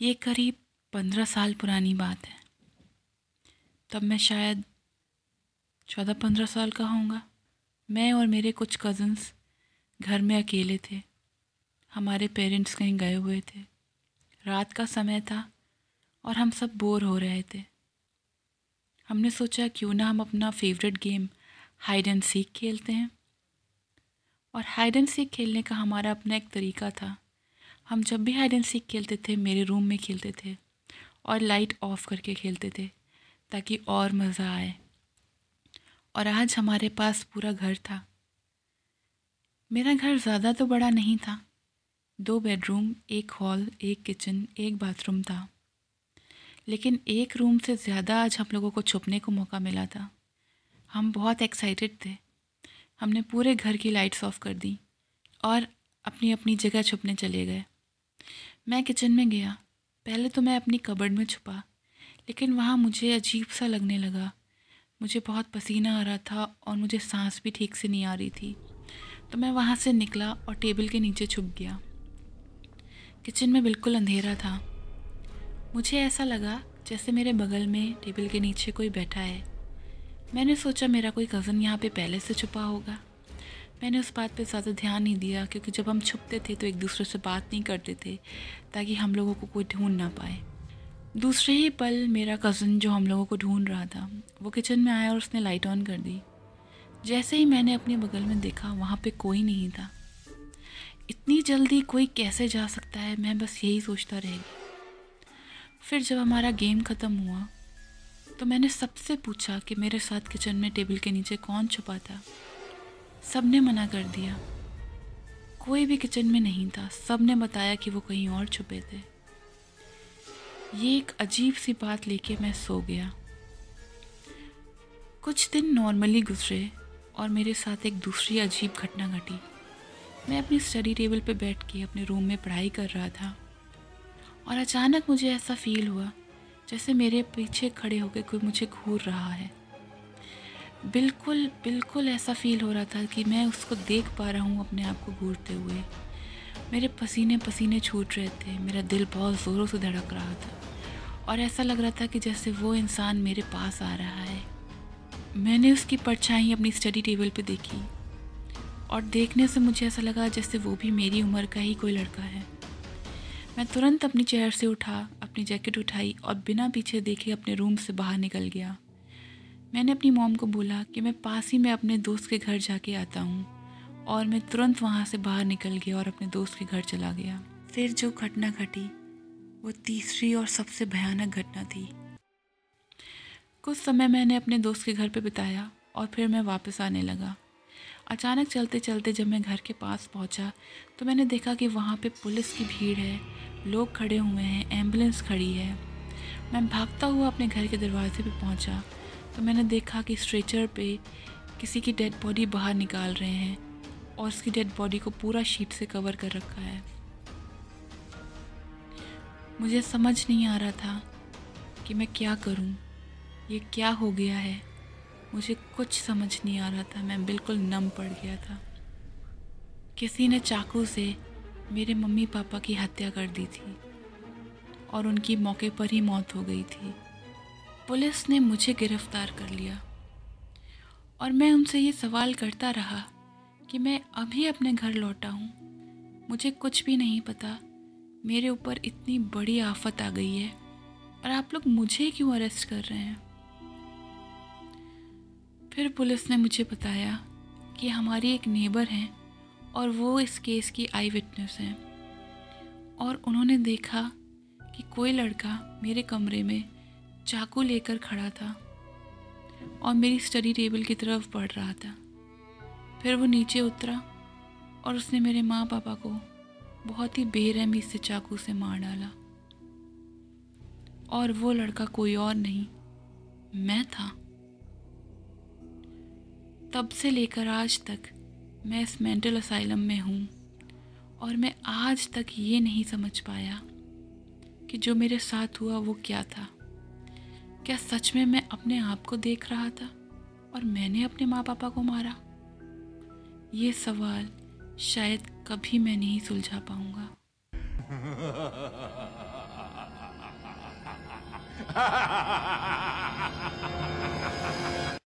ये करीब पंद्रह साल पुरानी बात है। तब मैं शायद चौदह पंद्रह साल का होऊँगा। मैं और मेरे कुछ कज़न्स घर में अकेले थे। हमारे पेरेंट्स कहीं गए हुए थे। रात का समय था और हम सब बोर हो रहे थे। हमने सोचा, क्यों ना हम अपना फेवरेट गेम हाइड एंड सीख खेलते हैं। और हाइड एंड सीख खेलने का हमारा अपना एक तरीका था। हम जब भी हाइड एंड सीख खेलते थे, मेरे रूम में खेलते थे और लाइट ऑफ़ करके खेलते थे ताकि और मज़ा आए। और आज हमारे पास पूरा घर था। मेरा घर ज़्यादा तो बड़ा नहीं था। दो बेडरूम एक हॉल एक किचन एक बाथरूम था। लेकिन एक रूम से ज़्यादा आज हम लोगों को छुपने को मौका मिला था। हम बहुत एक्साइटेड थे। हमने पूरे घर की लाइट्स ऑफ़ कर दी और अपनी अपनी जगह छुपने चले गए। मैं किचन में गया। पहले तो मैं अपनी कबर्ड में छुपा, लेकिन वहाँ मुझे अजीब सा लगने लगा। मुझे बहुत पसीना आ रहा था और मुझे सांस भी ठीक से नहीं आ रही थी। तो मैं वहाँ से निकला और टेबल के नीचे छुप गया। किचन में बिल्कुल अंधेरा था। मुझे ऐसा लगा जैसे मेरे बगल में टेबल के नीचे कोई बैठा है। मैंने सोचा मेरा कोई कज़न यहाँ पे पहले से छुपा होगा। मैंने उस बात पे ज़्यादा ध्यान नहीं दिया, क्योंकि जब हम छुपते थे तो एक दूसरे से बात नहीं करते थे, ताकि हम लोगों को कोई ढूंढ ना पाए। दूसरे ही पल मेरा कज़न जो हम लोगों को ढूंढ रहा था, वो किचन में आया और उसने लाइट ऑन कर दी। जैसे ही मैंने अपने बगल में देखा, वहाँ पे कोई नहीं था। इतनी जल्दी कोई कैसे जा सकता है, मैं बस यही सोचता रह। गई फिर जब हमारा गेम ख़त्म हुआ तो मैंने सबसे पूछा कि मेरे साथ किचन में टेबल के नीचे कौन छुपा था। सबने मना कर दिया। कोई भी किचन में नहीं था। सबने बताया कि वो कहीं और छुपे थे। ये एक अजीब सी बात लेके मैं सो गया। कुछ दिन नॉर्मली गुजरे और मेरे साथ एक दूसरी अजीब घटना घटी। मैं अपनी स्टडी टेबल पे बैठ के अपने रूम में पढ़ाई कर रहा था और अचानक मुझे ऐसा फील हुआ जैसे मेरे पीछे खड़े होकर कोई मुझे घूर रहा है। बिल्कुल बिल्कुल ऐसा फील हो रहा था कि मैं उसको देख पा रहा हूँ अपने आप को घूरते हुए। मेरे पसीने पसीने छूट रहे थे, मेरा दिल बहुत ज़ोरों से धड़क रहा था। और ऐसा लग रहा था कि जैसे वो इंसान मेरे पास आ रहा है। मैंने उसकी परछाई अपनी स्टडी टेबल पे देखी। और देखने से मुझे ऐसा लगा जैसे वो भी मेरी उम्र का ही कोई लड़का है। मैं तुरंत अपनी चेयर से उठा, अपनी जैकेट उठाई और बिना पीछे देखे अपने रूम से बाहर निकल गया। मैंने अपनी मॉम को बोला कि मैं पास ही में अपने दोस्त के घर जाके आता हूँ और मैं तुरंत वहाँ से बाहर निकल गया और अपने दोस्त के घर चला गया। फिर जो घटना घटी, वो तीसरी और सबसे भयानक घटना थी। कुछ समय मैंने अपने दोस्त के घर पे बिताया और फिर मैं वापस आने लगा। अचानक चलते चलते जब मैं घर के पास पहुँचा तो मैंने देखा कि वहाँ पे पुलिस की भीड़ है, लोग खड़े हुए हैं, एंबुलेंस खड़ी है। मैं भागता हुआ अपने घर के दरवाजे पे पहुँचा तो मैंने देखा कि स्ट्रेचर पे किसी की डेड बॉडी बाहर निकाल रहे हैं और उसकी डेड बॉडी को पूरा शीट से कवर कर रखा है। मुझे समझ नहीं आ रहा था कि मैं क्या करूँ। ये क्या हो गया है? मुझे कुछ समझ नहीं आ रहा था। मैं बिल्कुल नम पड़ गया था। किसी ने चाकू से मेरे मम्मी पापा की हत्या कर दी थी और उनकी मौके पर ही मौत हो गई थी। पुलिस ने मुझे गिरफ़्तार कर लिया। और मैं उनसे ये सवाल करता रहा कि मैं अभी अपने घर लौटा हूँ। मुझे कुछ भी नहीं पता। मेरे ऊपर इतनी बड़ी आफत आ गई है। और आप लोग मुझे क्यों अरेस्ट कर रहे हैं? फिर पुलिस ने मुझे बताया कि हमारी एक नेबर हैं और वो इस केस की आई विटनेस हैं। और उन्होंने देखा कि कोई लड़का मेरे कमरे में चाकू लेकर खड़ा था और मेरी स्टडी टेबल की तरफ़ बढ़ रहा था। फिर वो नीचे उतरा और उसने मेरे माँ पापा को बहुत ही बेरहमी से चाकू से मार डाला। और वो लड़का कोई और नहीं, मैं था। तब से लेकर आज तक मैं इस मेंटल असाइलम में हूँ और मैं आज तक ये नहीं समझ पाया कि जो मेरे साथ हुआ वो क्या था। क्या सच में मैं अपने आप को देख रहा था और मैंने अपने माँ पापा को मारा? ये सवाल शायद कभी मैं नहीं सुलझा पाऊँगा। ha ha ha ha ha